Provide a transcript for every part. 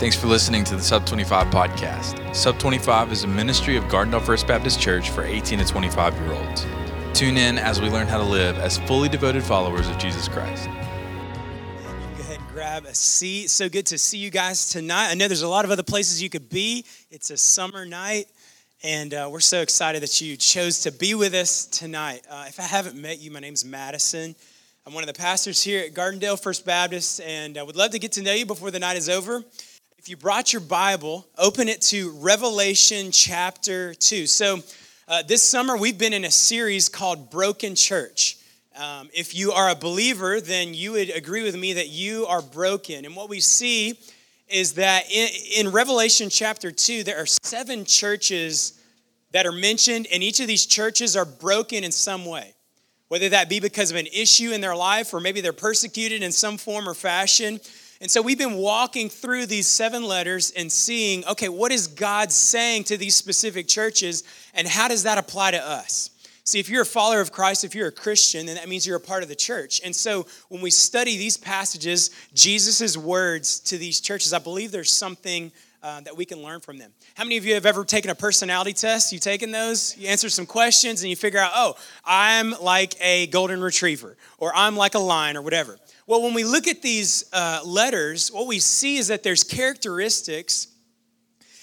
Thanks for listening to the Sub 25 podcast. Sub 25 is a ministry of Gardendale First Baptist Church for 18 to 25 year olds. Tune in as we learn how to live as fully devoted followers of Jesus Christ. Go ahead and grab a seat. So good to see you guys tonight. I know there's a lot of other places you could be. It's a summer night, and uh, we're so excited that you chose to be with us tonight. Uh, if I haven't met you, my name's Madison. I'm one of the pastors here at Gardendale First Baptist, and I would love to get to know you before the night is over. You brought your Bible, open it to Revelation chapter 2. So, uh, this summer we've been in a series called Broken Church. Um, if you are a believer, then you would agree with me that you are broken. And what we see is that in, in Revelation chapter 2, there are seven churches that are mentioned, and each of these churches are broken in some way whether that be because of an issue in their life or maybe they're persecuted in some form or fashion. And so we've been walking through these seven letters and seeing, okay, what is God saying to these specific churches and how does that apply to us? See, if you're a follower of Christ, if you're a Christian, then that means you're a part of the church. And so when we study these passages, Jesus' words to these churches, I believe there's something uh, that we can learn from them. How many of you have ever taken a personality test? You've taken those, you answer some questions, and you figure out, oh, I'm like a golden retriever, or I'm like a lion, or whatever. Well, when we look at these uh, letters, what we see is that there's characteristics,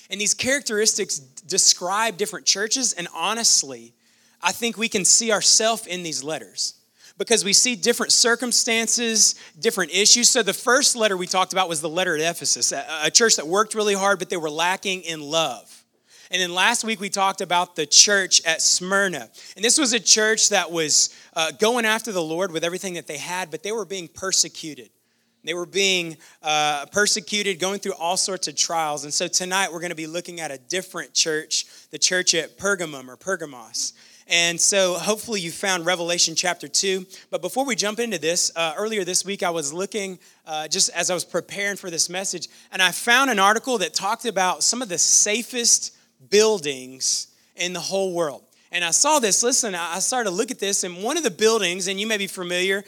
and these characteristics describe different churches. And honestly, I think we can see ourselves in these letters because we see different circumstances, different issues. So, the first letter we talked about was the letter at Ephesus, a church that worked really hard, but they were lacking in love. And then last week we talked about the church at Smyrna. And this was a church that was uh, going after the Lord with everything that they had, but they were being persecuted. They were being uh, persecuted, going through all sorts of trials. And so tonight we're going to be looking at a different church, the church at Pergamum or Pergamos. And so hopefully you found Revelation chapter 2. But before we jump into this, uh, earlier this week I was looking uh, just as I was preparing for this message, and I found an article that talked about some of the safest buildings in the whole world. And I saw this, listen, I started to look at this, and one of the buildings, and you may be familiar,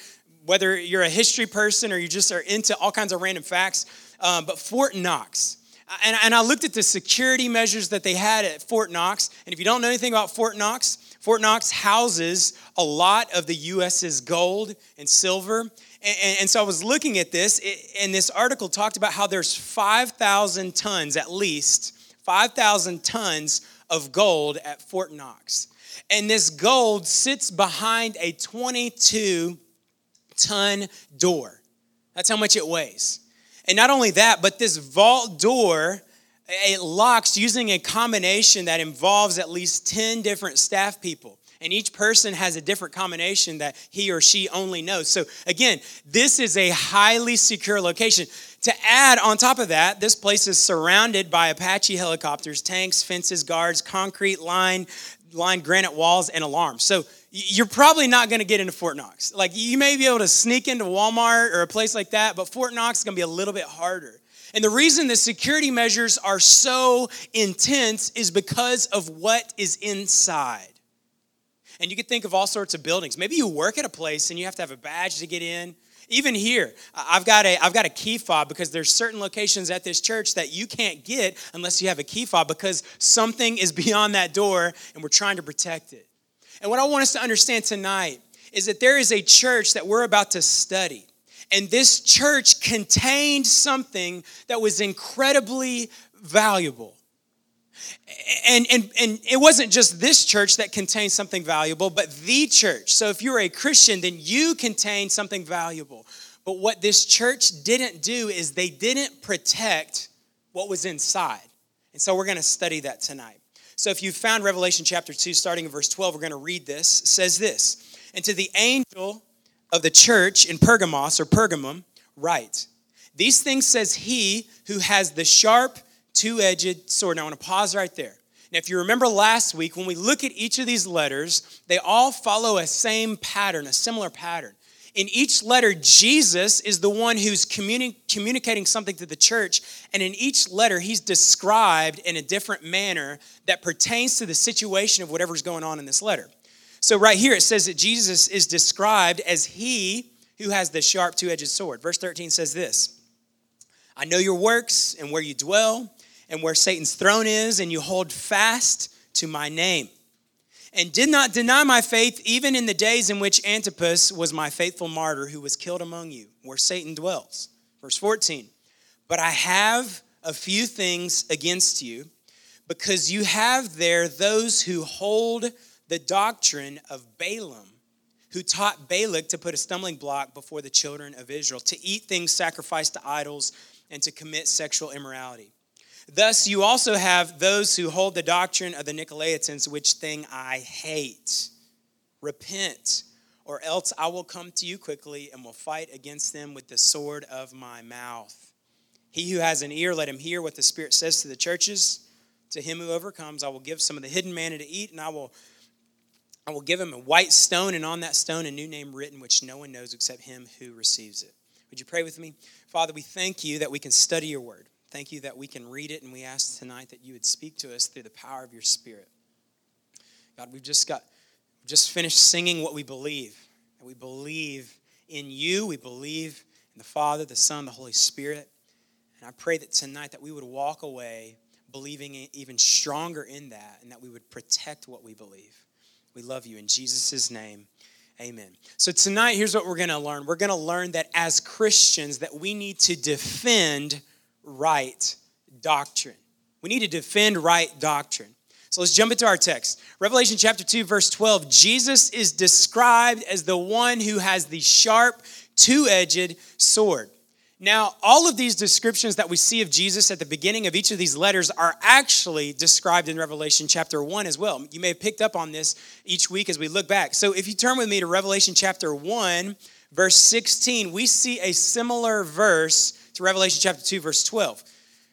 whether you're a history person or you just are into all kinds of random facts, um, but Fort Knox. And, and I looked at the security measures that they had at Fort Knox. And if you don't know anything about Fort Knox, Fort Knox houses a lot of the U.S.'s gold and silver. And, and, so I was looking at this, and this article talked about how there's 5,000 tons at least 5,000 tons of gold at Fort Knox. And this gold sits behind a 22 ton door. That's how much it weighs. And not only that, but this vault door, it locks using a combination that involves at least 10 different staff people. And each person has a different combination that he or she only knows. So, again, this is a highly secure location. To add on top of that, this place is surrounded by Apache helicopters, tanks, fences, guards, concrete line, line granite walls, and alarms. So you're probably not going to get into Fort Knox. Like you may be able to sneak into Walmart or a place like that, but Fort Knox is going to be a little bit harder. And the reason the security measures are so intense is because of what is inside. And you could think of all sorts of buildings. Maybe you work at a place and you have to have a badge to get in. Even here i've got a i've got a key fob because there's certain locations at this church that you can't get unless you have a key fob because something is beyond that door and we're trying to protect it. And what i want us to understand tonight is that there is a church that we're about to study. And this church contained something that was incredibly valuable and, and, and it wasn't just this church that contained something valuable, but the church. So if you're a Christian, then you contain something valuable. But what this church didn't do is they didn't protect what was inside. And so we're going to study that tonight. So if you found Revelation chapter 2, starting in verse 12, we're going to read this. It says this And to the angel of the church in Pergamos or Pergamum, write, These things says he who has the sharp, two edged sword. Now, I want to pause right there. Now, if you remember last week, when we look at each of these letters, they all follow a same pattern, a similar pattern. In each letter, Jesus is the one who's communi- communicating something to the church, and in each letter, he's described in a different manner that pertains to the situation of whatever's going on in this letter. So, right here, it says that Jesus is described as he who has the sharp two edged sword. Verse 13 says this I know your works and where you dwell and where Satan's throne is, and you hold fast to my name. And did not deny my faith even in the days in which Antipas was my faithful martyr who was killed among you, where Satan dwells. Verse 14. But I have a few things against you, because you have there those who hold the doctrine of Balaam who taught Balak to put a stumbling block before the children of Israel, to eat things sacrificed to idols, and to commit sexual immorality. Thus, you also have those who hold the doctrine of the Nicolaitans, which thing I hate. Repent, or else I will come to you quickly and will fight against them with the sword of my mouth. He who has an ear, let him hear what the Spirit says to the churches. To him who overcomes, I will give some of the hidden manna to eat, and I will I will give him a white stone, and on that stone a new name written, which no one knows except him who receives it. Would you pray with me? Father, we thank you that we can study your word. Thank you that we can read it, and we ask tonight that you would speak to us through the power of your spirit. God, we've just got just finished singing what we believe. That we believe in you, we believe in the Father, the Son, the Holy Spirit. And I pray that tonight that we would walk away believing even stronger in that and that we would protect what we believe. We love you in Jesus' name. Amen. So tonight here's what we're going to learn. We're going to learn that as Christians that we need to defend right doctrine. We need to defend right doctrine. So let's jump into our text. Revelation chapter 2 verse 12. Jesus is described as the one who has the sharp two-edged sword. Now, all of these descriptions that we see of Jesus at the beginning of each of these letters are actually described in Revelation chapter 1 as well. You may have picked up on this each week as we look back. So, if you turn with me to Revelation chapter 1, verse 16, we see a similar verse to Revelation chapter 2, verse 12.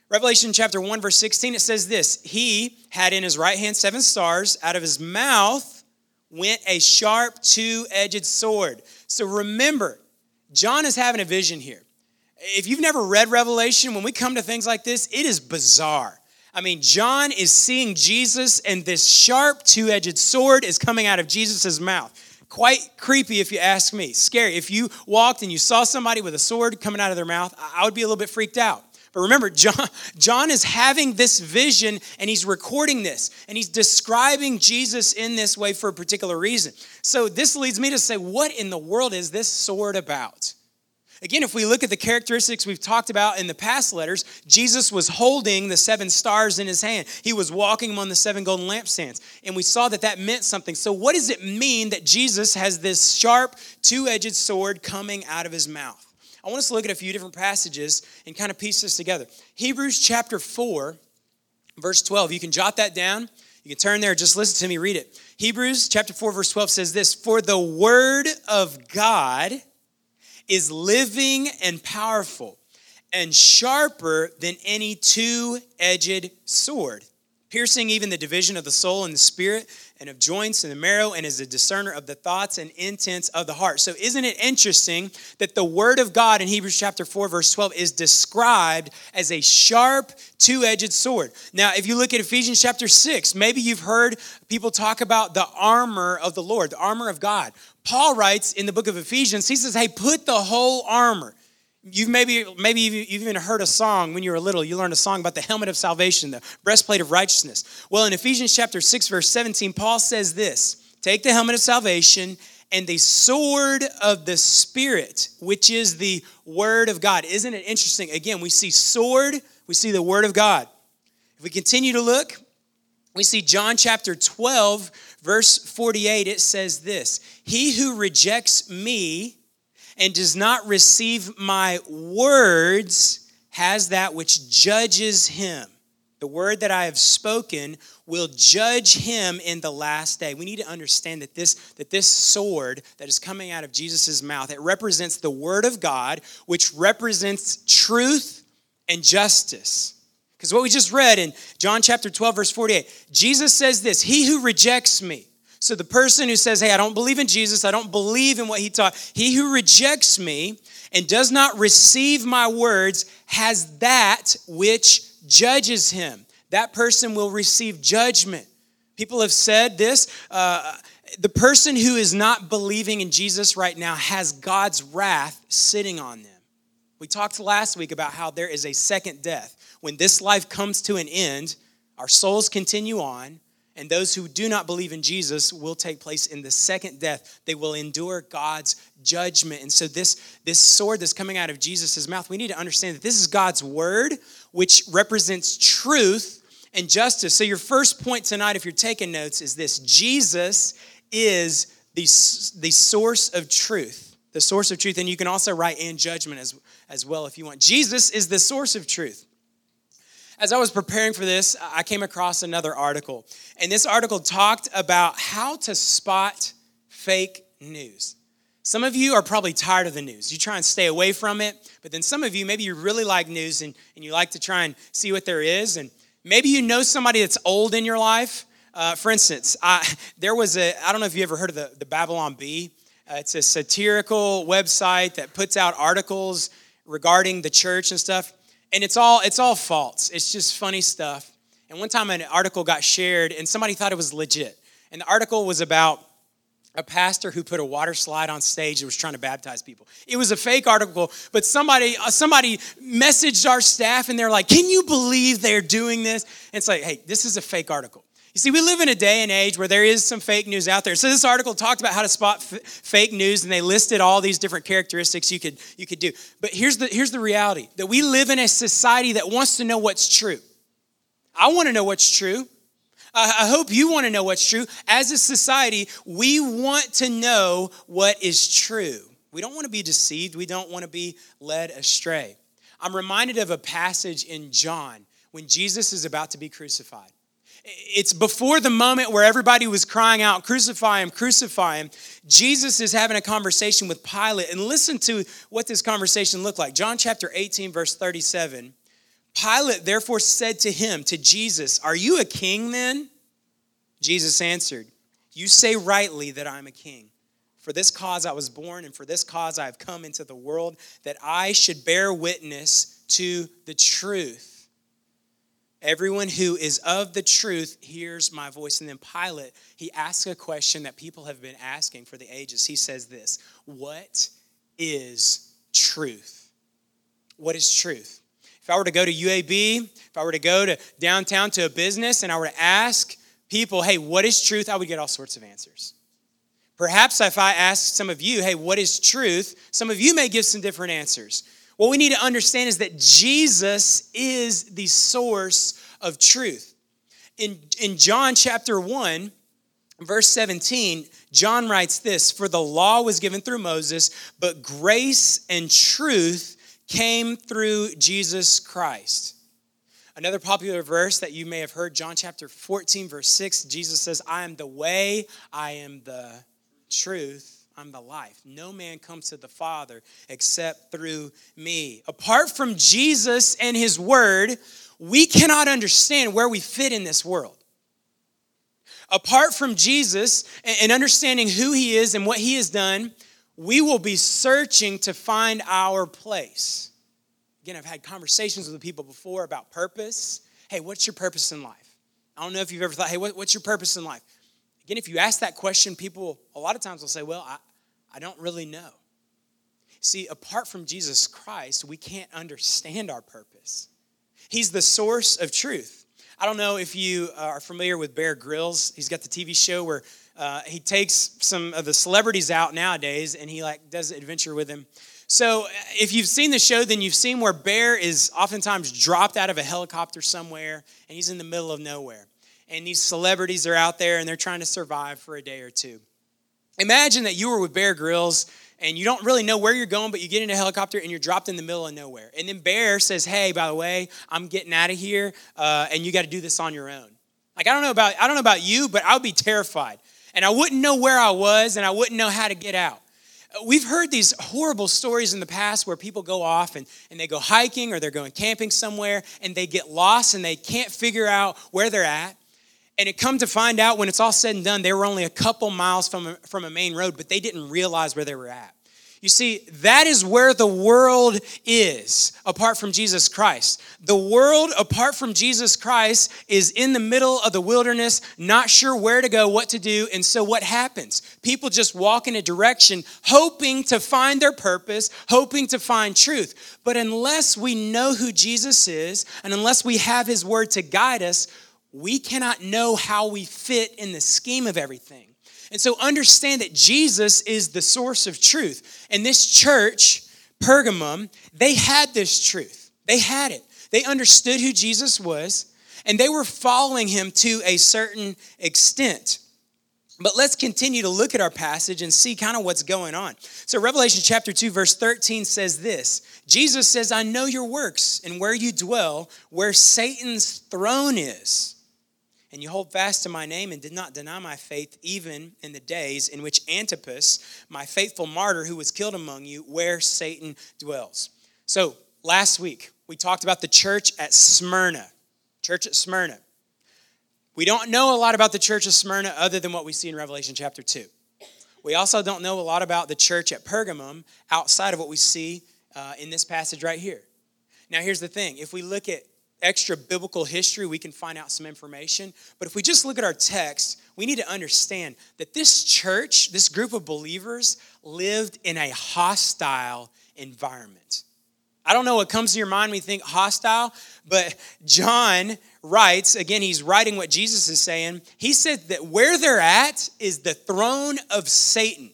Revelation chapter 1, verse 16, it says this He had in his right hand seven stars, out of his mouth went a sharp two edged sword. So, remember, John is having a vision here. If you've never read Revelation, when we come to things like this, it is bizarre. I mean, John is seeing Jesus, and this sharp two edged sword is coming out of Jesus' mouth. Quite creepy, if you ask me. Scary. If you walked and you saw somebody with a sword coming out of their mouth, I would be a little bit freaked out. But remember, John, John is having this vision and he's recording this and he's describing Jesus in this way for a particular reason. So this leads me to say, what in the world is this sword about? Again, if we look at the characteristics we've talked about in the past letters, Jesus was holding the seven stars in his hand. He was walking among the seven golden lampstands. And we saw that that meant something. So, what does it mean that Jesus has this sharp, two edged sword coming out of his mouth? I want us to look at a few different passages and kind of piece this together. Hebrews chapter 4, verse 12. You can jot that down. You can turn there, just listen to me read it. Hebrews chapter 4, verse 12 says this For the word of God is living and powerful and sharper than any two edged sword, piercing even the division of the soul and the spirit and of joints and the marrow, and is a discerner of the thoughts and intents of the heart. So, isn't it interesting that the word of God in Hebrews chapter 4, verse 12 is described as a sharp, two edged sword? Now, if you look at Ephesians chapter 6, maybe you've heard people talk about the armor of the Lord, the armor of God. Paul writes in the book of Ephesians, he says, Hey, put the whole armor. You've maybe, maybe you've even heard a song when you were little. You learned a song about the helmet of salvation, the breastplate of righteousness. Well, in Ephesians chapter 6, verse 17, Paul says this Take the helmet of salvation and the sword of the Spirit, which is the word of God. Isn't it interesting? Again, we see sword, we see the word of God. If we continue to look, we see John chapter 12, verse 48, it says this He who rejects me and does not receive my words has that which judges him. The word that I have spoken will judge him in the last day. We need to understand that this, that this sword that is coming out of Jesus' mouth, it represents the word of God, which represents truth and justice. Because what we just read in John chapter 12, verse 48, Jesus says this He who rejects me, so the person who says, Hey, I don't believe in Jesus, I don't believe in what he taught, he who rejects me and does not receive my words has that which judges him. That person will receive judgment. People have said this. Uh, the person who is not believing in Jesus right now has God's wrath sitting on them. We talked last week about how there is a second death. When this life comes to an end, our souls continue on, and those who do not believe in Jesus will take place in the second death. They will endure God's judgment. And so, this, this sword that's coming out of Jesus' mouth, we need to understand that this is God's word, which represents truth and justice. So, your first point tonight, if you're taking notes, is this Jesus is the, the source of truth. The source of truth. And you can also write in judgment as, as well if you want. Jesus is the source of truth as I was preparing for this, I came across another article. And this article talked about how to spot fake news. Some of you are probably tired of the news. You try and stay away from it. But then some of you, maybe you really like news and, and you like to try and see what there is. And maybe you know somebody that's old in your life. Uh, for instance, I, there was a, I don't know if you ever heard of the, the Babylon Bee. Uh, it's a satirical website that puts out articles regarding the church and stuff and it's all it's all false. It's just funny stuff. And one time an article got shared and somebody thought it was legit. And the article was about a pastor who put a water slide on stage and was trying to baptize people. It was a fake article, but somebody uh, somebody messaged our staff and they're like, "Can you believe they're doing this?" And it's like, "Hey, this is a fake article." You see, we live in a day and age where there is some fake news out there. So this article talked about how to spot f- fake news, and they listed all these different characteristics you could you could do. But here's the here's the reality: that we live in a society that wants to know what's true. I want to know what's true. I hope you want to know what's true. As a society, we want to know what is true. We don't want to be deceived. We don't want to be led astray. I'm reminded of a passage in John when Jesus is about to be crucified it's before the moment where everybody was crying out, Crucify him, crucify him. Jesus is having a conversation with Pilate. And listen to what this conversation looked like. John chapter 18, verse 37. Pilate therefore said to him, to Jesus, Are you a king then? Jesus answered, You say rightly that I'm a king. For this cause I was born, and for this cause I have come into the world, that I should bear witness to the truth. Everyone who is of the truth hears my voice. And then Pilate, he asks a question that people have been asking for the ages. He says this What is truth? What is truth? If I were to go to UAB, if I were to go to downtown to a business and I were to ask people, hey, what is truth? I would get all sorts of answers. Perhaps if I ask some of you, hey, what is truth? Some of you may give some different answers. What we need to understand is that Jesus is the source of truth. In, in John chapter 1, verse 17, John writes this For the law was given through Moses, but grace and truth came through Jesus Christ. Another popular verse that you may have heard, John chapter 14, verse 6, Jesus says, I am the way, I am the truth, I'm the life. No man comes to the Father except through me. Apart from Jesus and his word, we cannot understand where we fit in this world. Apart from Jesus and understanding who he is and what he has done, we will be searching to find our place. Again, I've had conversations with people before about purpose. Hey, what's your purpose in life? I don't know if you've ever thought, hey, what's your purpose in life? Again, if you ask that question, people a lot of times will say, well, I, I don't really know. See, apart from Jesus Christ, we can't understand our purpose. He's the source of truth. I don't know if you are familiar with Bear Grylls. He's got the TV show where uh, he takes some of the celebrities out nowadays and he like does adventure with them. So uh, if you've seen the show, then you've seen where Bear is oftentimes dropped out of a helicopter somewhere and he's in the middle of nowhere. And these celebrities are out there and they're trying to survive for a day or two. Imagine that you were with Bear Grylls and you don't really know where you're going, but you get in a helicopter and you're dropped in the middle of nowhere. And then Bear says, Hey, by the way, I'm getting out of here, uh, and you got to do this on your own. Like, I don't know about I don't know about you, but I would be terrified. And I wouldn't know where I was, and I wouldn't know how to get out. We've heard these horrible stories in the past where people go off and, and they go hiking or they're going camping somewhere and they get lost and they can't figure out where they're at. And it come to find out when it's all said and done, they were only a couple miles from a, from a main road, but they didn't realize where they were at. You You see, that is where the world is apart from Jesus Christ. The world apart from Jesus Christ is in the middle of the wilderness, not sure where to go, what to do. And so, what happens? People just walk in a direction, hoping to find their purpose, hoping to find truth. But unless we know who Jesus is, and unless we have his word to guide us, we cannot know how we fit in the scheme of everything. And so understand that Jesus is the source of truth. And this church, Pergamum, they had this truth. They had it. They understood who Jesus was, and they were following him to a certain extent. But let's continue to look at our passage and see kind of what's going on. So, Revelation chapter 2, verse 13 says this Jesus says, I know your works and where you dwell, where Satan's throne is and you hold fast to my name and did not deny my faith even in the days in which Antipas, my faithful martyr who was killed among you, where Satan dwells. So, last week, we talked about the church at Smyrna. Church at Smyrna. We don't know a lot about the church of Smyrna other than what we see in Revelation chapter 2. We also don't know a lot about the church at Pergamum outside of what we see uh, in this passage right here. Now, here's the thing if we look at extra biblical history, we can find out some information. But if we just look at our text, we need to understand that this church, this group of believers, lived in a hostile environment. I don't know what comes to your mind when you think hostile, but John writes, again, he's writing what Jesus is saying. He said that where they're at is the throne of Satan.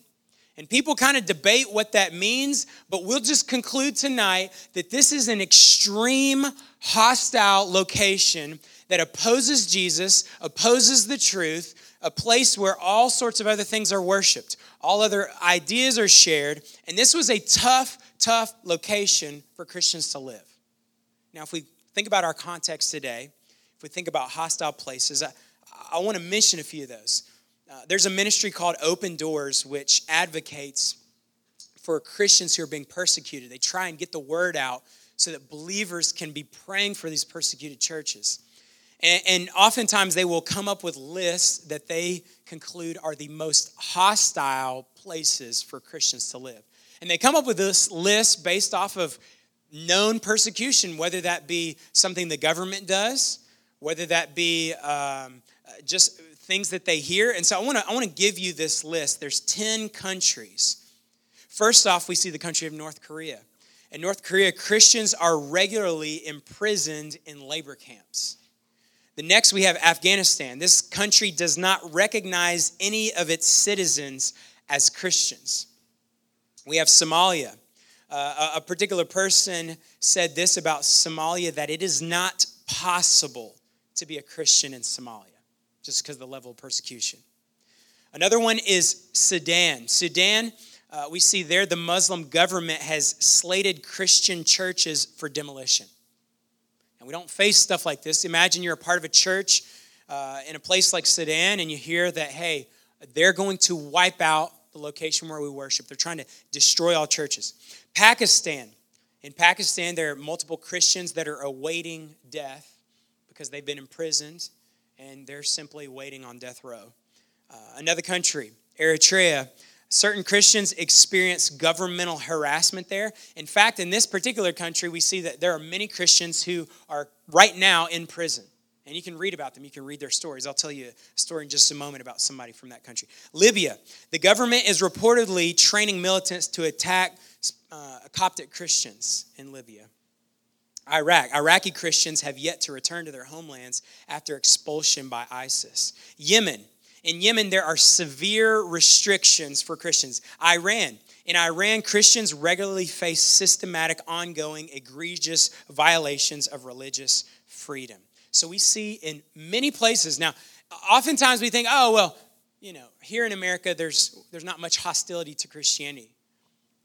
And people kind of debate what that means, but we'll just conclude tonight that this is an extreme hostile location that opposes Jesus, opposes the truth, a place where all sorts of other things are worshiped, all other ideas are shared. And this was a tough, tough location for Christians to live. Now, if we think about our context today, if we think about hostile places, I, I want to mention a few of those. Uh, there's a ministry called Open Doors, which advocates for Christians who are being persecuted. They try and get the word out so that believers can be praying for these persecuted churches. And, and oftentimes they will come up with lists that they conclude are the most hostile places for Christians to live. And they come up with this list based off of known persecution, whether that be something the government does, whether that be um, just things that they hear. And so I want to I want to give you this list. There's 10 countries. First off, we see the country of North Korea. In North Korea, Christians are regularly imprisoned in labor camps. The next, we have Afghanistan. This country does not recognize any of its citizens as Christians. We have Somalia. Uh, a particular person said this about Somalia that it is not possible to be a Christian in Somalia just because of the level of persecution. Another one is Sudan. Sudan uh, we see there the Muslim government has slated Christian churches for demolition. And we don't face stuff like this. Imagine you're a part of a church uh, in a place like Sudan and you hear that, hey, they're going to wipe out the location where we worship. They're trying to destroy all churches. Pakistan. In Pakistan, there are multiple Christians that are awaiting death because they've been imprisoned and they're simply waiting on death row. Uh, another country, Eritrea. Certain Christians experience governmental harassment there. In fact, in this particular country, we see that there are many Christians who are right now in prison. And you can read about them, you can read their stories. I'll tell you a story in just a moment about somebody from that country. Libya, the government is reportedly training militants to attack uh, Coptic Christians in Libya. Iraq, Iraqi Christians have yet to return to their homelands after expulsion by ISIS. Yemen, in Yemen, there are severe restrictions for Christians. Iran. In Iran, Christians regularly face systematic, ongoing, egregious violations of religious freedom. So we see in many places. Now, oftentimes we think, oh, well, you know, here in America, there's, there's not much hostility to Christianity.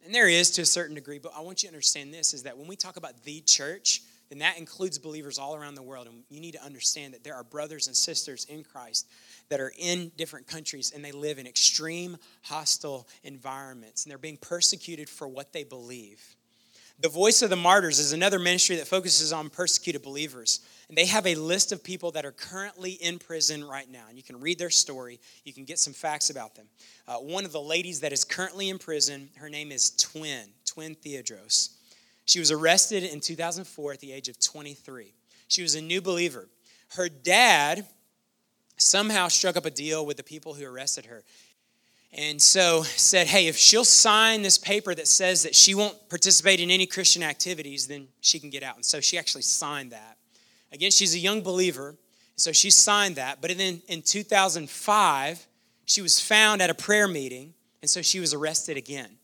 And there is to a certain degree, but I want you to understand this is that when we talk about the church, then that includes believers all around the world. And you need to understand that there are brothers and sisters in Christ that are in different countries and they live in extreme hostile environments and they're being persecuted for what they believe. The Voice of the Martyrs is another ministry that focuses on persecuted believers. And they have a list of people that are currently in prison right now. And you can read their story, you can get some facts about them. Uh, one of the ladies that is currently in prison, her name is Twen, Twen Theodros. She was arrested in 2004 at the age of 23. She was a new believer. Her dad somehow struck up a deal with the people who arrested her. And so said, hey, if she'll sign this paper that says that she won't participate in any Christian activities, then she can get out. And so she actually signed that. Again, she's a young believer, so she signed that. But then in 2005, she was found at a prayer meeting, and so she was arrested again.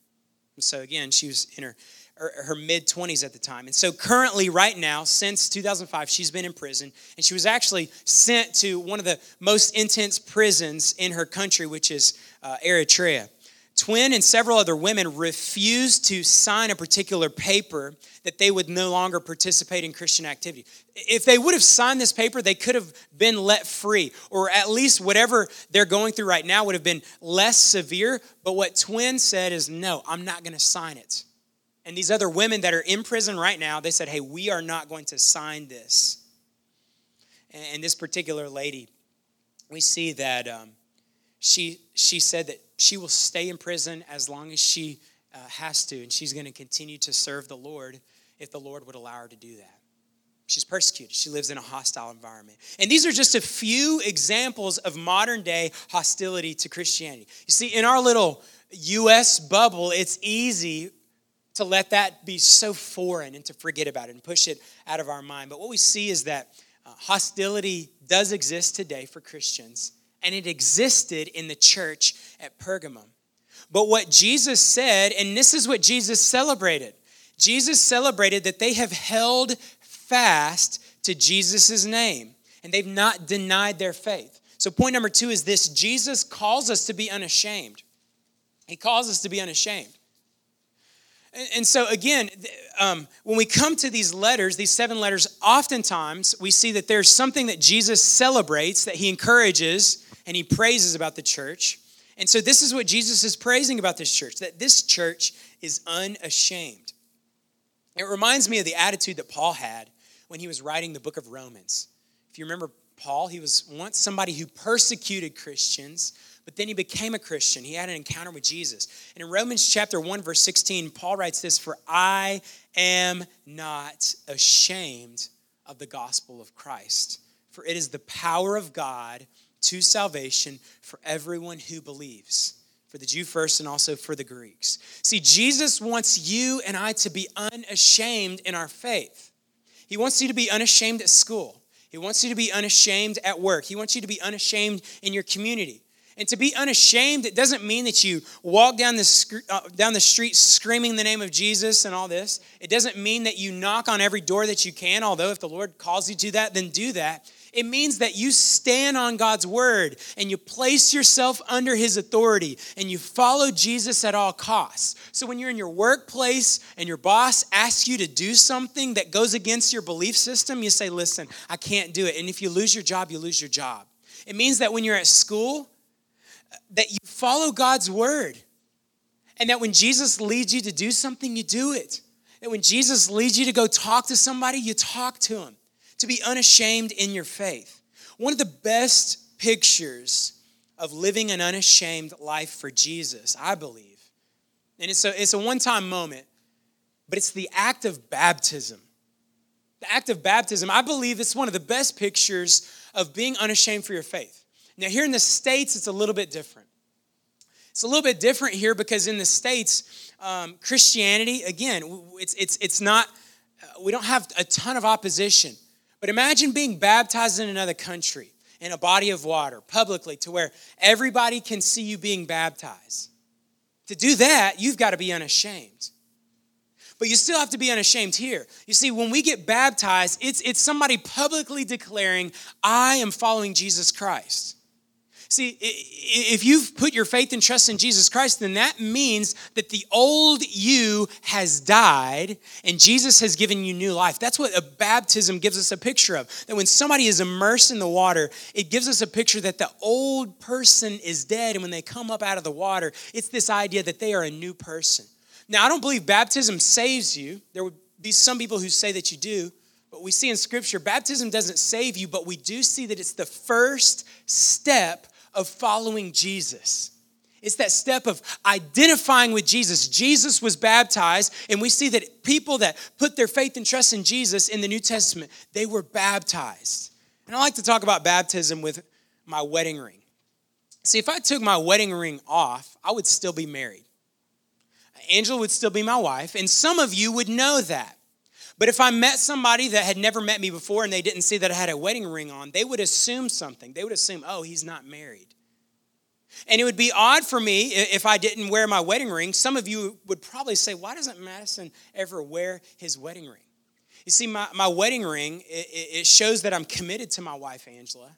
And so again, she was in her her mid 20s at the time. And so, currently, right now, since 2005, she's been in prison. And she was actually sent to one of the most intense prisons in her country, which is uh, Eritrea. Twen and several other women refused to sign a particular paper that they would no longer participate in Christian activity. If they would have signed this paper, they could have been let free, or at least whatever they're going through right now would have been less severe. But what Twen said is, no, I'm not going to sign it. And these other women that are in prison right now, they said, hey, we are not going to sign this. And this particular lady, we see that um, she, she said that she will stay in prison as long as she uh, has to, and she's going to continue to serve the Lord if the Lord would allow her to do that. She's persecuted. She lives in a hostile environment. And these are just a few examples of modern day hostility to Christianity. You see, in our little US bubble, it's easy to let that be so foreign and to forget about it and push it out of our mind. But what we see is that uh, hostility does exist today for Christians, and it existed in the church at Pergamum. But what Jesus said, and this is what Jesus celebrated Jesus celebrated that they have held fast to Jesus' name, and they've not denied their faith. So, point number two is this Jesus calls us to be unashamed. He calls us to be unashamed. And so, again, um, when we come to these letters, these seven letters, oftentimes we see that there's something that Jesus celebrates, that he encourages, and he praises about the church. And so, this is what Jesus is praising about this church that this church is unashamed. It reminds me of the attitude that Paul had when he was writing the book of Romans. If you remember Paul, he was once somebody who persecuted Christians but then he became a Christian. He had an encounter with Jesus. And in Romans chapter 1, verse 16, Paul writes this For I am not ashamed of the gospel of Christ, for it is the power of God to salvation for everyone who believes, for the Jew first and also for the Greeks. See, Jesus wants you and I to be unashamed in our faith. He wants you to be unashamed at school. He wants you to be unashamed at work. He wants you to be unashamed in your community. And to be unashamed, it doesn't mean that you walk down the, uh, down the street screaming the name of Jesus and all this. It doesn't mean that you knock on every door that you can, although if the Lord calls you to that, then do that. It means that you stand on God's word and you place yourself under his authority and you follow Jesus at all costs. So when you're in your workplace and your boss asks you to do something that goes against your belief system, you say, Listen, I can't do it. And if you lose your job, you lose your job. It means that when you're at school, that you follow God's word. And that when Jesus leads you to do something, you do it. That when Jesus leads you to go talk to somebody, you talk to him. To be unashamed in your faith. One of the best pictures of living an unashamed life for Jesus, I believe. And it's a, it's a one time moment, but it's the act of baptism. The act of baptism, I believe it's one of the best pictures of being unashamed for your faith. Now, here in the States, it's a little bit different. It's a little bit different here because in the States, um, Christianity, again, it's, it's, it's not, uh, we don't have a ton of opposition. But imagine being baptized in another country in a body of water publicly to where everybody can see you being baptized. To do that, you've got to be unashamed. But you still have to be unashamed here. You see, when we get baptized, it's, it's somebody publicly declaring, I am following Jesus Christ. See, if you've put your faith and trust in Jesus Christ, then that means that the old you has died and Jesus has given you new life. That's what a baptism gives us a picture of. That when somebody is immersed in the water, it gives us a picture that the old person is dead. And when they come up out of the water, it's this idea that they are a new person. Now, I don't believe baptism saves you. There would be some people who say that you do, but we see in Scripture, baptism doesn't save you, but we do see that it's the first step of following Jesus. It's that step of identifying with Jesus. Jesus was baptized, and we see that people that put their faith and trust in Jesus in the New Testament, they were baptized. And I like to talk about baptism with my wedding ring. See, if I took my wedding ring off, I would still be married. Angela would still be my wife, and some of you would know that. But if I met somebody that had never met me before and they didn't see that I had a wedding ring on, they would assume something. They would assume, oh, he's not married. And it would be odd for me if I didn't wear my wedding ring. Some of you would probably say, why doesn't Madison ever wear his wedding ring? You see, my, my wedding ring, it, it shows that I'm committed to my wife, Angela.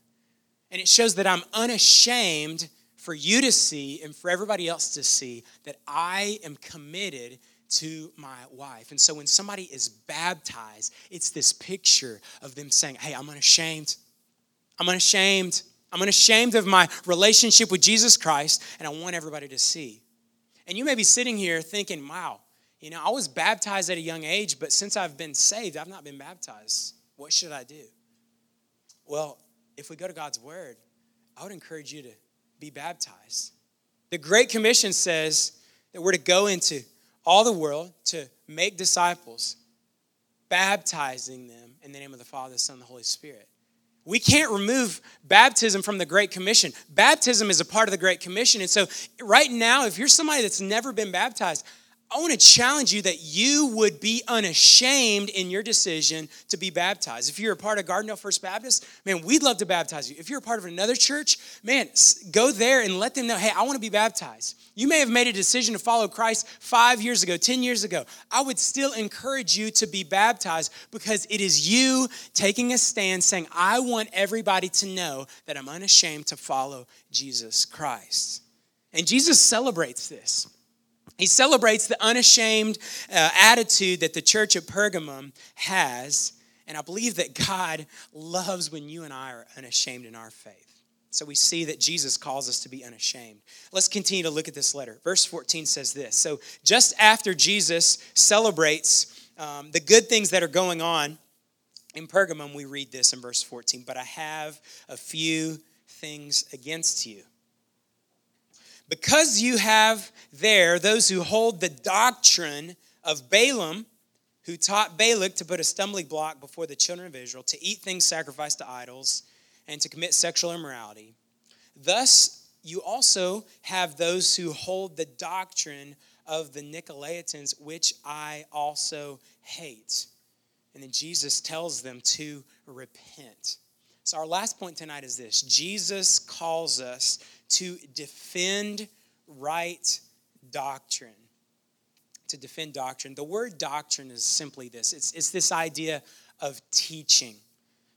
And it shows that I'm unashamed for you to see and for everybody else to see that I am committed to my wife. And so when somebody is baptized, it's this picture of them saying, Hey, I'm unashamed. I'm unashamed. I'm unashamed of my relationship with Jesus Christ, and I want everybody to see. And you may be sitting here thinking, Wow, you know, I was baptized at a young age, but since I've been saved, I've not been baptized. What should I do? Well, if we go to God's word, I would encourage you to be baptized. The Great Commission says that we're to go into all the world to make disciples, baptizing them in the name of the Father, the Son, and the Holy Spirit. We can't remove baptism from the Great Commission. Baptism is a part of the Great Commission. And so, right now, if you're somebody that's never been baptized, I want to challenge you that you would be unashamed in your decision to be baptized. If you're a part of Gardendale First Baptist, man, we'd love to baptize you. If you're a part of another church, man, go there and let them know, hey, I want to be baptized. You may have made a decision to follow Christ five years ago, 10 years ago. I would still encourage you to be baptized because it is you taking a stand saying, I want everybody to know that I'm unashamed to follow Jesus Christ. And Jesus celebrates this. He celebrates the unashamed uh, attitude that the church of Pergamum has. And I believe that God loves when you and I are unashamed in our faith. So we see that Jesus calls us to be unashamed. Let's continue to look at this letter. Verse 14 says this So just after Jesus celebrates um, the good things that are going on in Pergamum, we read this in verse 14 But I have a few things against you because you have there those who hold the doctrine of Balaam, who taught Balak to put a stumbling block before the children of Israel, to eat things sacrificed to idols, and to commit sexual immorality. Thus, you also have those who hold the doctrine of the Nicolaitans, which I also hate. And then Jesus tells them to repent. So, our last point tonight is this Jesus calls us to defend right doctrine. To defend doctrine. The word doctrine is simply this it's, it's this idea of teaching.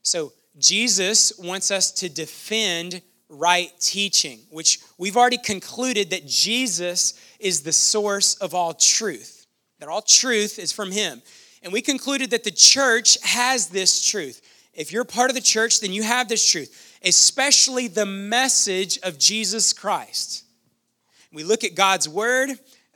So, Jesus wants us to defend right teaching, which we've already concluded that Jesus is the source of all truth, that all truth is from Him. And we concluded that the church has this truth. If you're part of the church, then you have this truth especially the message of Jesus Christ. We look at God's word,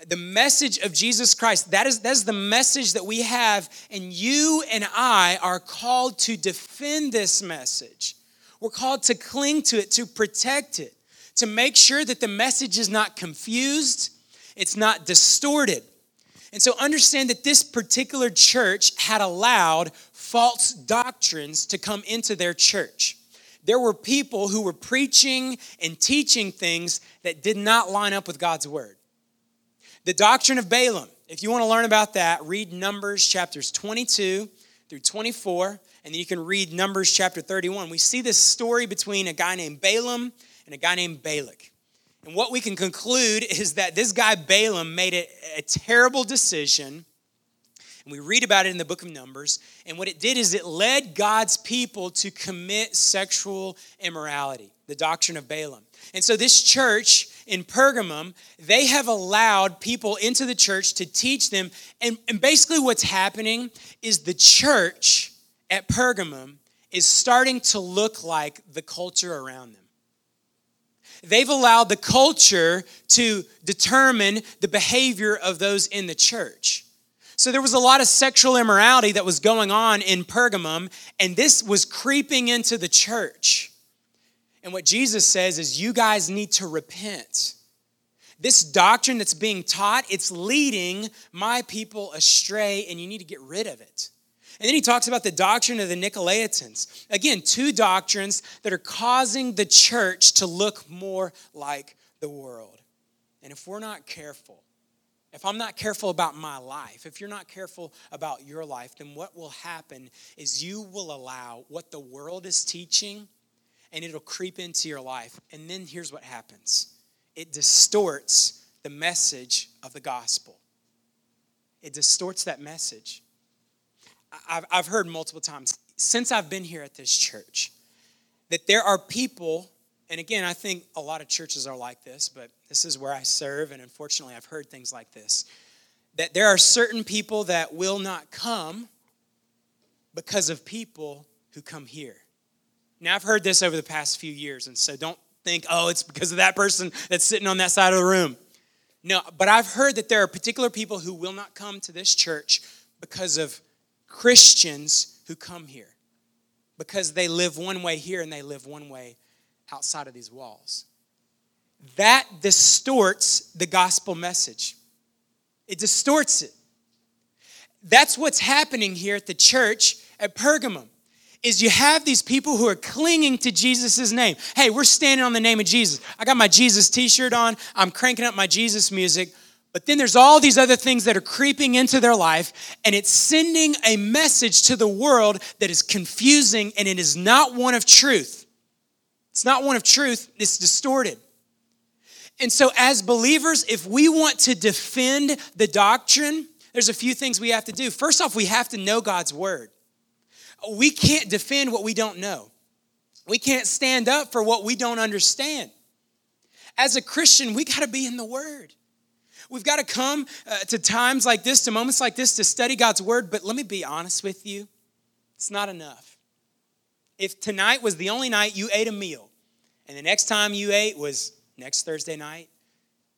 the message of Jesus Christ. That is, that is the message that we have, and you and I are called to defend this message. We're called to cling to it, to protect it, to make sure that the message is not confused, it's not distorted. And so understand that this particular church had allowed false doctrines to come into their church there were people who were preaching and teaching things that did not line up with God's word. The doctrine of Balaam, if you want to learn about that, read Numbers chapters 22 through 24, and then you can read Numbers chapter 31. We see this story between a guy named Balaam and a guy named Balak. And what we can conclude is that this guy Balaam made a, a terrible decision and we read about it in the book of Numbers. And what it did is it led God's people to commit sexual immorality, the doctrine of Balaam. And so this church in Pergamum, they have allowed people into the church to teach them. And, and basically, what's happening is the church at Pergamum is starting to look like the culture around them. they've allowed the culture to determine the behavior of those in the church. So there was a lot of sexual immorality that was going on in Pergamum, and this was creeping into the church. And what Jesus says is, you guys need to repent. This doctrine that's being taught, it's leading my people astray, and you need to get rid of it. And then he talks about the doctrine of the Nicolaitans. Again, two doctrines that are causing the church to look more like the world. And if we're not careful, if I'm not careful about my life, if you're not careful about your life, then what will happen is you will allow what the world is teaching and it'll creep into your life. And then here's what happens it distorts the message of the gospel, it distorts that message. I've, I've heard multiple times since I've been here at this church that there are people, and again, I think a lot of churches are like this, but this is where I serve, and unfortunately, I've heard things like this that there are certain people that will not come because of people who come here. Now, I've heard this over the past few years, and so don't think, oh, it's because of that person that's sitting on that side of the room. No, but I've heard that there are particular people who will not come to this church because of Christians who come here because they live one way here and they live one way outside of these walls. That distorts the gospel message. It distorts it. That's what's happening here at the church at Pergamum. Is you have these people who are clinging to Jesus' name. Hey, we're standing on the name of Jesus. I got my Jesus t shirt on. I'm cranking up my Jesus music. But then there's all these other things that are creeping into their life, and it's sending a message to the world that is confusing and it is not one of truth. It's not one of truth, it's distorted. And so, as believers, if we want to defend the doctrine, there's a few things we have to do. First off, we have to know God's word. We can't defend what we don't know, we can't stand up for what we don't understand. As a Christian, we got to be in the word. We've got to come uh, to times like this, to moments like this, to study God's word. But let me be honest with you it's not enough. If tonight was the only night you ate a meal, and the next time you ate was next Thursday night,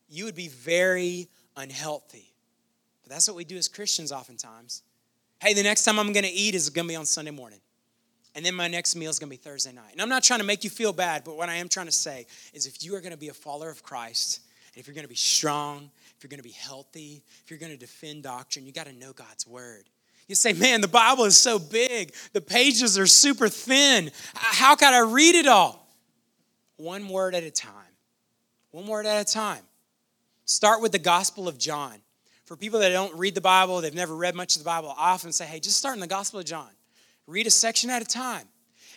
you would be very unhealthy. But that's what we do as Christians oftentimes. Hey, the next time I'm going to eat is going to be on Sunday morning. And then my next meal is going to be Thursday night. And I'm not trying to make you feel bad, but what I am trying to say is if you are going to be a follower of Christ, and if you're going to be strong, if you're going to be healthy, if you're going to defend doctrine, you got to know God's word. You say, man, the Bible is so big, the pages are super thin. How can I read it all? One word at a time. One word at a time. Start with the Gospel of John. For people that don't read the Bible, they've never read much of the Bible, I often say, hey, just start in the Gospel of John. Read a section at a time.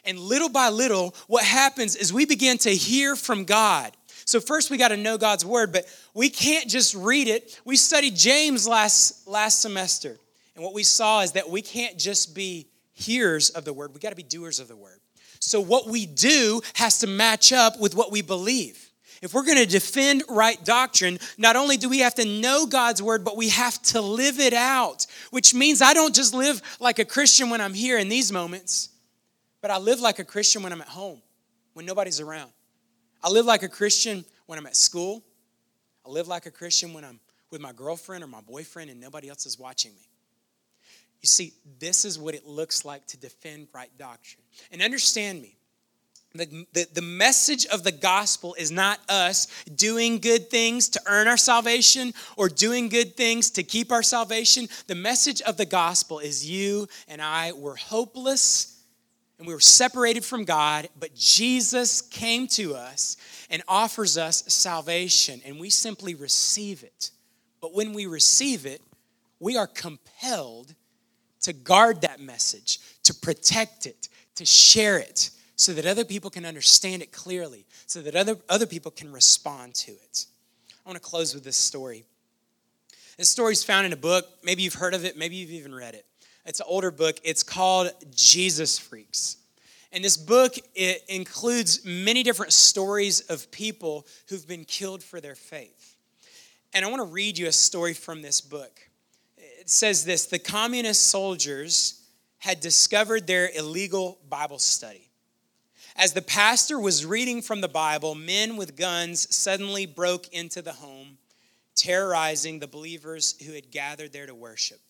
And little by little, what happens is we begin to hear from God. So first we got to know God's word, but we can't just read it. We studied James last last semester. And what we saw is that we can't just be hearers of the word, we got to be doers of the word. So what we do has to match up with what we believe. If we're going to defend right doctrine, not only do we have to know God's word, but we have to live it out, which means I don't just live like a Christian when I'm here in these moments, but I live like a Christian when I'm at home, when nobody's around. I live like a Christian when I'm at school. I live like a Christian when I'm with my girlfriend or my boyfriend and nobody else is watching me. You see, this is what it looks like to defend right doctrine. And understand me, the, the, the, message of the gospel is not us doing good things to earn our salvation or doing good things to keep our salvation. The message of the gospel is you and I were hopeless and we were separated from God, but Jesus came to us and offers us salvation, and we simply receive it. But when we receive it, we are compelled to guard that message, to protect it, to share it, so that other people can understand it clearly, so that other, other people can respond to it. I want to close with this story. This story is found in a book. Maybe you've heard of it, maybe you've even read it. It's an older book. It's called Jesus Freaks. And this book it includes many different stories of people who've been killed for their faith. And I want to read you a story from this book. Says this The communist soldiers had discovered their illegal Bible study. As the pastor was reading from the Bible, men with guns suddenly broke into the home, terrorizing the believers who had gathered there to worship.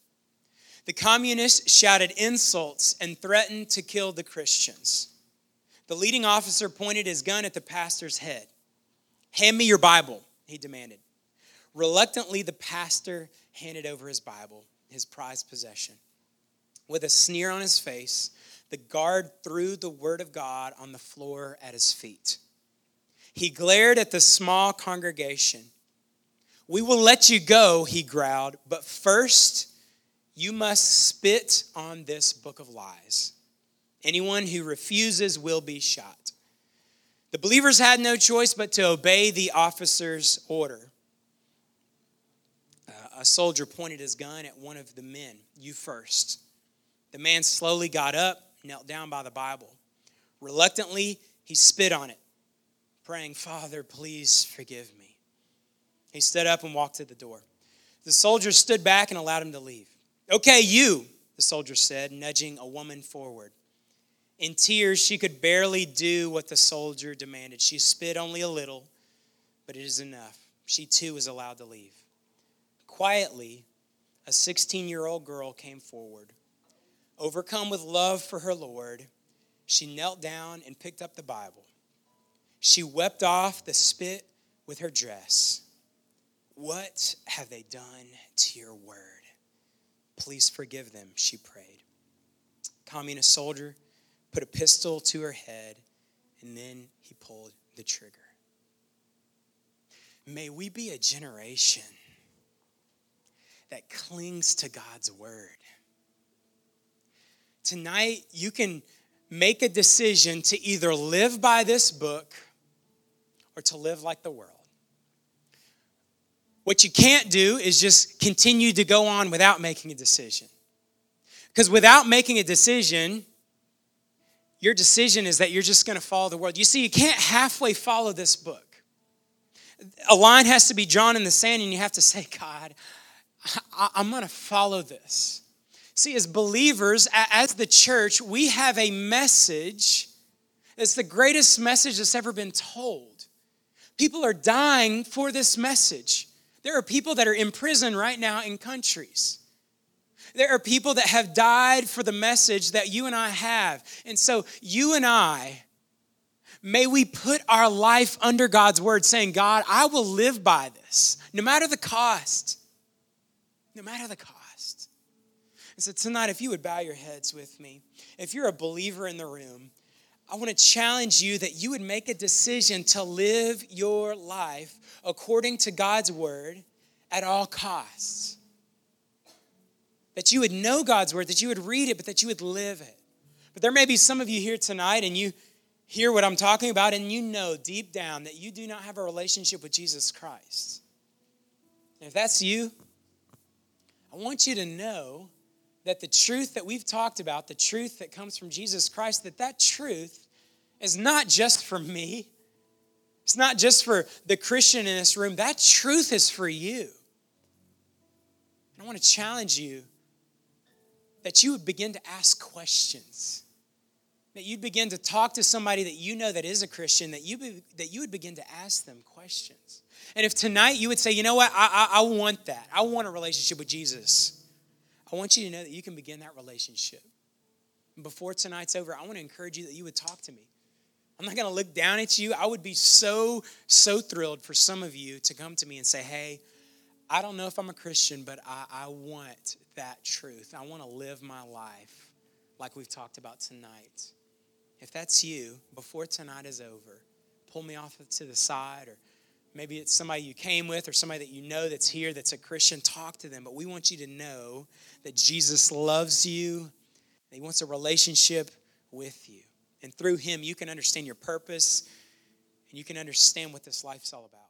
The communists shouted insults and threatened to kill the Christians. The leading officer pointed his gun at the pastor's head. Hand me your Bible, he demanded. Reluctantly, the pastor handed over his Bible, his prized possession. With a sneer on his face, the guard threw the word of God on the floor at his feet. He glared at the small congregation. We will let you go, he growled, but first you must spit on this book of lies. Anyone who refuses will be shot. The believers had no choice but to obey the officer's order. A soldier pointed his gun at one of the men. You first. The man slowly got up, knelt down by the Bible. Reluctantly, he spit on it, praying, Father, please forgive me. He stood up and walked to the door. The soldier stood back and allowed him to leave. Okay, you, the soldier said, nudging a woman forward. In tears, she could barely do what the soldier demanded. She spit only a little, but it is enough. She too was allowed to leave. Quietly, a 16 year old girl came forward. Overcome with love for her Lord, she knelt down and picked up the Bible. She wept off the spit with her dress. What have they done to your word? Please forgive them, she prayed. Communist soldier put a pistol to her head, and then he pulled the trigger. May we be a generation that clings to God's word. Tonight, you can make a decision to either live by this book or to live like the world. What you can't do is just continue to go on without making a decision. Because without making a decision, your decision is that you're just going to follow the world. You see, you can't halfway follow this book. A line has to be drawn in the sand, and you have to say, God, I'm going to follow this. See, as believers, as the church, we have a message. It's the greatest message that's ever been told. People are dying for this message. There are people that are in prison right now in countries. There are people that have died for the message that you and I have. And so, you and I, may we put our life under God's word, saying, God, I will live by this, no matter the cost. No matter the cost. And so, tonight, if you would bow your heads with me, if you're a believer in the room, I want to challenge you that you would make a decision to live your life according to God's word at all costs that you would know God's word, that you would read it, but that you would live it. But there may be some of you here tonight and you hear what I'm talking about and you know deep down that you do not have a relationship with Jesus Christ. And if that's you, I want you to know that the truth that we've talked about, the truth that comes from Jesus Christ, that that truth is not just for me. It's not just for the Christian in this room. That truth is for you. And I want to challenge you that you would begin to ask questions. That you'd begin to talk to somebody that you know that is a Christian, that you, be, that you would begin to ask them questions. And if tonight you would say, you know what, I, I, I want that. I want a relationship with Jesus. I want you to know that you can begin that relationship. And before tonight's over, I want to encourage you that you would talk to me. I'm not going to look down at you. I would be so, so thrilled for some of you to come to me and say, hey, I don't know if I'm a Christian, but I, I want that truth. I want to live my life like we've talked about tonight. If that's you, before tonight is over, pull me off to the side, or maybe it's somebody you came with or somebody that you know that's here that's a Christian. Talk to them. But we want you to know that Jesus loves you, He wants a relationship with you. And through Him, you can understand your purpose and you can understand what this life's all about.